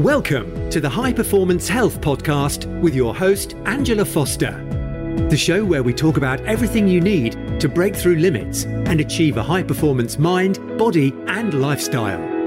Welcome to the High Performance Health Podcast with your host, Angela Foster. The show where we talk about everything you need to break through limits and achieve a high performance mind, body, and lifestyle.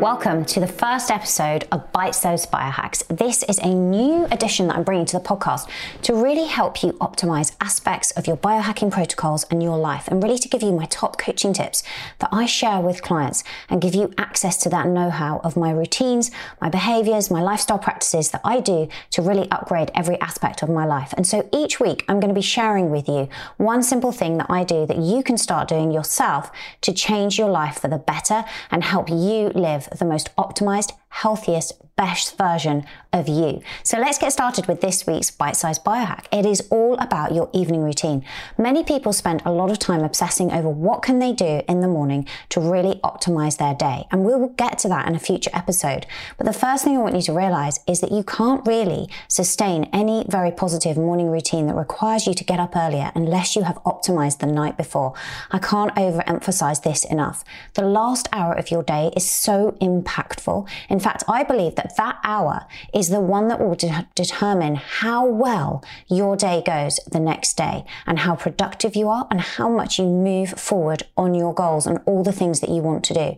Welcome to the first episode of Bite Sized Biohacks. This is a new addition that I'm bringing to the podcast to really help you optimize aspects of your biohacking protocols and your life, and really to give you my top coaching tips that I share with clients and give you access to that know how of my routines, my behaviors, my lifestyle practices that I do to really upgrade every aspect of my life. And so each week, I'm going to be sharing with you one simple thing that I do that you can start doing yourself to change your life for the better and help you live the most optimized, healthiest, best version of you. So let's get started with this week's bite sized biohack. It is all about your evening routine. Many people spend a lot of time obsessing over what can they do in the morning to really optimize their day. And we will get to that in a future episode. But the first thing I want you to realize is that you can't really sustain any very positive morning routine that requires you to get up earlier unless you have optimized the night before. I can't overemphasize this enough. The last hour of your day is so impactful. In fact, I believe that that hour is the one that will de- determine how well your day goes the next day and how productive you are and how much you move forward on your goals and all the things that you want to do.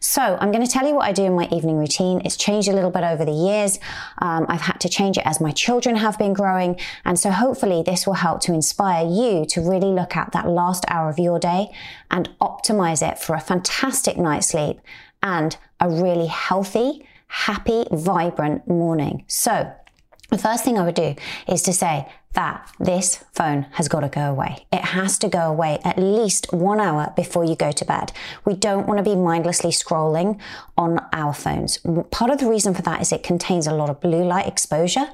So I'm going to tell you what I do in my evening routine. It's changed a little bit over the years. Um, I've had to change it as my children have been growing. And so hopefully this will help to inspire you to really look at that last hour of your day and optimize it for a fantastic night's sleep and a really healthy, happy, vibrant morning. So the first thing I would do is to say, that this phone has got to go away. It has to go away at least one hour before you go to bed. We don't want to be mindlessly scrolling on our phones. Part of the reason for that is it contains a lot of blue light exposure.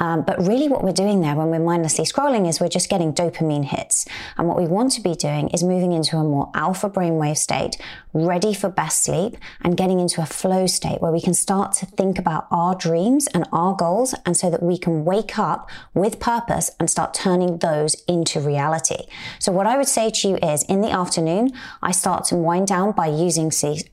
Um, but really, what we're doing there when we're mindlessly scrolling is we're just getting dopamine hits. And what we want to be doing is moving into a more alpha brainwave state, ready for best sleep, and getting into a flow state where we can start to think about our dreams and our goals, and so that we can wake up with purpose and start turning those into reality. So what I would say to you is in the afternoon, I start to wind down by using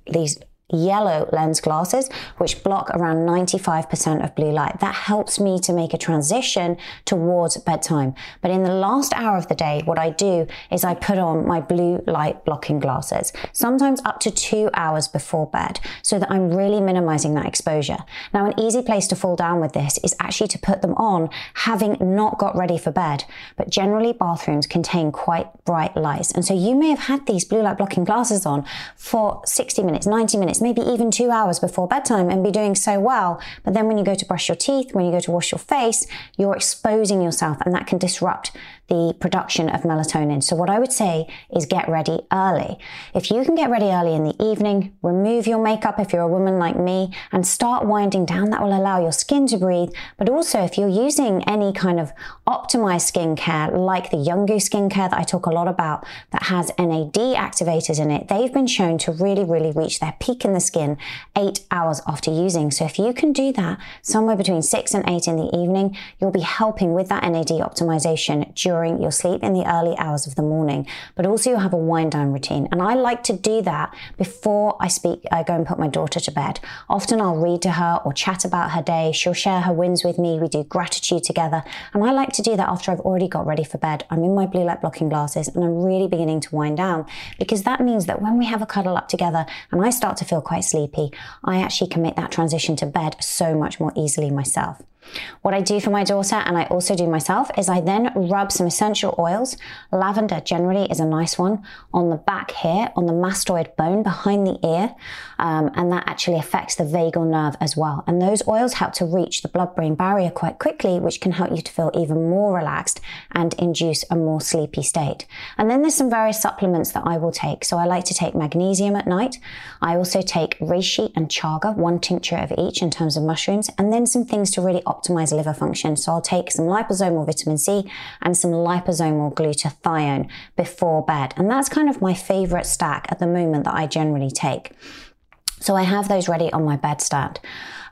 these yellow lens glasses, which block around 95% of blue light. That helps me to make a transition towards bedtime. But in the last hour of the day, what I do is I put on my blue light blocking glasses, sometimes up to two hours before bed, so that I'm really minimizing that exposure. Now, an easy place to fall down with this is actually to put them on having not got ready for bed. But generally, bathrooms contain quite bright lights. And so you may have had these blue light blocking glasses on for 60 minutes, 90 minutes, maybe even two hours before bedtime and be doing so well. But then when you go to brush your teeth, when you go to wash your face, you're exposing yourself and that can disrupt the production of melatonin. So what I would say is get ready early. If you can get ready early in the evening, remove your makeup if you're a woman like me and start winding down, that will allow your skin to breathe. But also if you're using any kind of optimized skincare like the Goose skincare that I talk a lot about that has NAD activators in it, they've been shown to really, really reach their peak in the skin eight hours after using. So if you can do that somewhere between six and eight in the evening, you'll be helping with that NAD optimization during during your sleep in the early hours of the morning, but also you have a wind down routine. And I like to do that before I speak, I go and put my daughter to bed. Often I'll read to her or chat about her day. She'll share her wins with me. We do gratitude together. And I like to do that after I've already got ready for bed. I'm in my blue light blocking glasses and I'm really beginning to wind down because that means that when we have a cuddle up together and I start to feel quite sleepy, I actually can make that transition to bed so much more easily myself. What I do for my daughter and I also do myself is I then rub some essential oils. Lavender generally is a nice one on the back here, on the mastoid bone behind the ear. Um, and that actually affects the vagal nerve as well. And those oils help to reach the blood brain barrier quite quickly, which can help you to feel even more relaxed and induce a more sleepy state. And then there's some various supplements that I will take. So I like to take magnesium at night. I also take reishi and chaga, one tincture of each in terms of mushrooms, and then some things to really optimize liver function. So I'll take some liposomal vitamin C and some liposomal glutathione before bed. And that's kind of my favorite stack at the moment that I generally take. So I have those ready on my bedstand.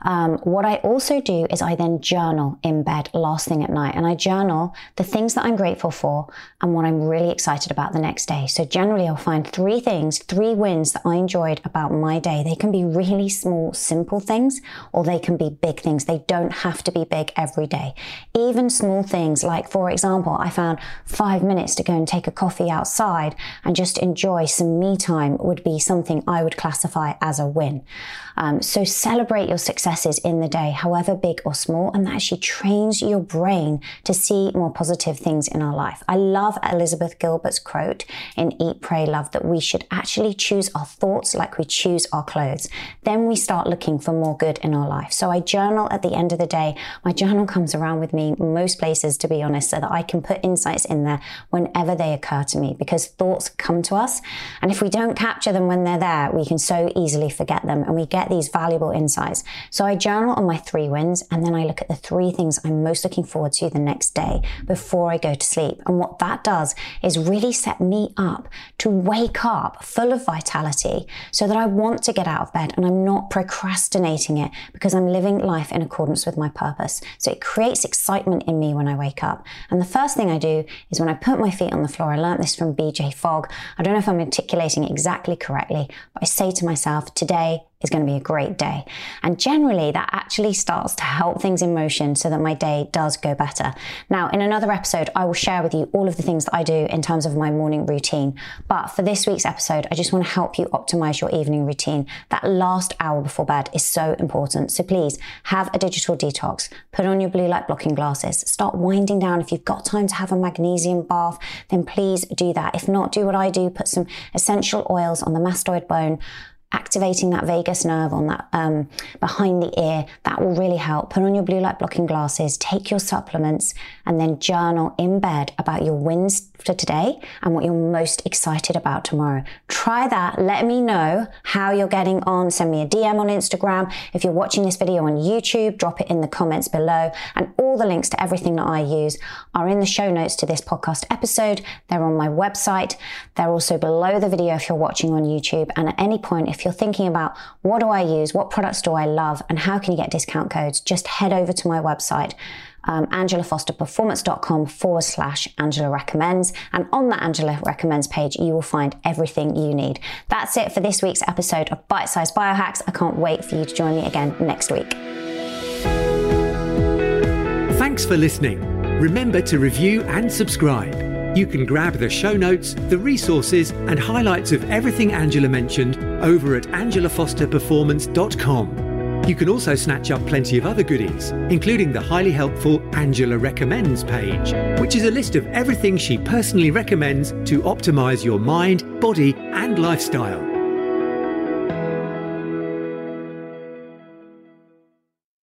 Um, what I also do is I then journal in bed last thing at night, and I journal the things that I'm grateful for and what I'm really excited about the next day. So generally, I'll find three things, three wins that I enjoyed about my day. They can be really small, simple things, or they can be big things. They don't have to be big every day. Even small things, like for example, I found five minutes to go and take a coffee outside and just enjoy some me time would be something I would classify as a win. Um, so celebrate your successes in the day, however big or small, and that actually trains your brain to see more positive things in our life. I love Elizabeth Gilbert's quote in Eat, Pray, Love that we should actually choose our thoughts like we choose our clothes. Then we start looking for more good in our life. So I journal at the end of the day. My journal comes around with me most places, to be honest, so that I can put insights in there whenever they occur to me because thoughts come to us. And if we don't capture them when they're there, we can so easily forget them and we get these valuable insights. I journal on my three wins and then I look at the three things I'm most looking forward to the next day before I go to sleep. And what that does is really set me up to wake up full of vitality so that I want to get out of bed and I'm not procrastinating it because I'm living life in accordance with my purpose. So it creates excitement in me when I wake up. And the first thing I do is when I put my feet on the floor, I learned this from BJ Fogg. I don't know if I'm articulating it exactly correctly, but I say to myself, today is going to be a great day. And generally, that actually starts to help things in motion so that my day does go better. Now, in another episode, I will share with you all of the things that I do in terms of my morning routine. But for this week's episode, I just want to help you optimize your evening routine. That last hour before bed is so important. So please have a digital detox, put on your blue light blocking glasses, start winding down. If you've got time to have a magnesium bath, then please do that. If not, do what I do, put some essential oils on the mastoid bone activating that vagus nerve on that um, behind the ear that will really help. Put on your blue light blocking glasses take your supplements and then journal in bed about your wins for today and what you're most excited about tomorrow. Try that. Let me know how you're getting on. Send me a dm on instagram. If you're watching this video on youtube drop it in the comments below. And all the links to everything that i use are in the show notes to this podcast episode. They're on my website. They're also below the video if you're watching on youtube. And at any point if if you're thinking about what do I use, what products do I love, and how can you get discount codes, just head over to my website. Um, angelafosterperformance.com forward slash Angela recommends. And on that Angela recommends page, you will find everything you need. That's it for this week's episode of Bite Size Biohacks. I can't wait for you to join me again next week. Thanks for listening. Remember to review and subscribe. You can grab the show notes, the resources, and highlights of everything Angela mentioned over at angelafosterperformance.com. You can also snatch up plenty of other goodies, including the highly helpful Angela Recommends page, which is a list of everything she personally recommends to optimize your mind, body, and lifestyle.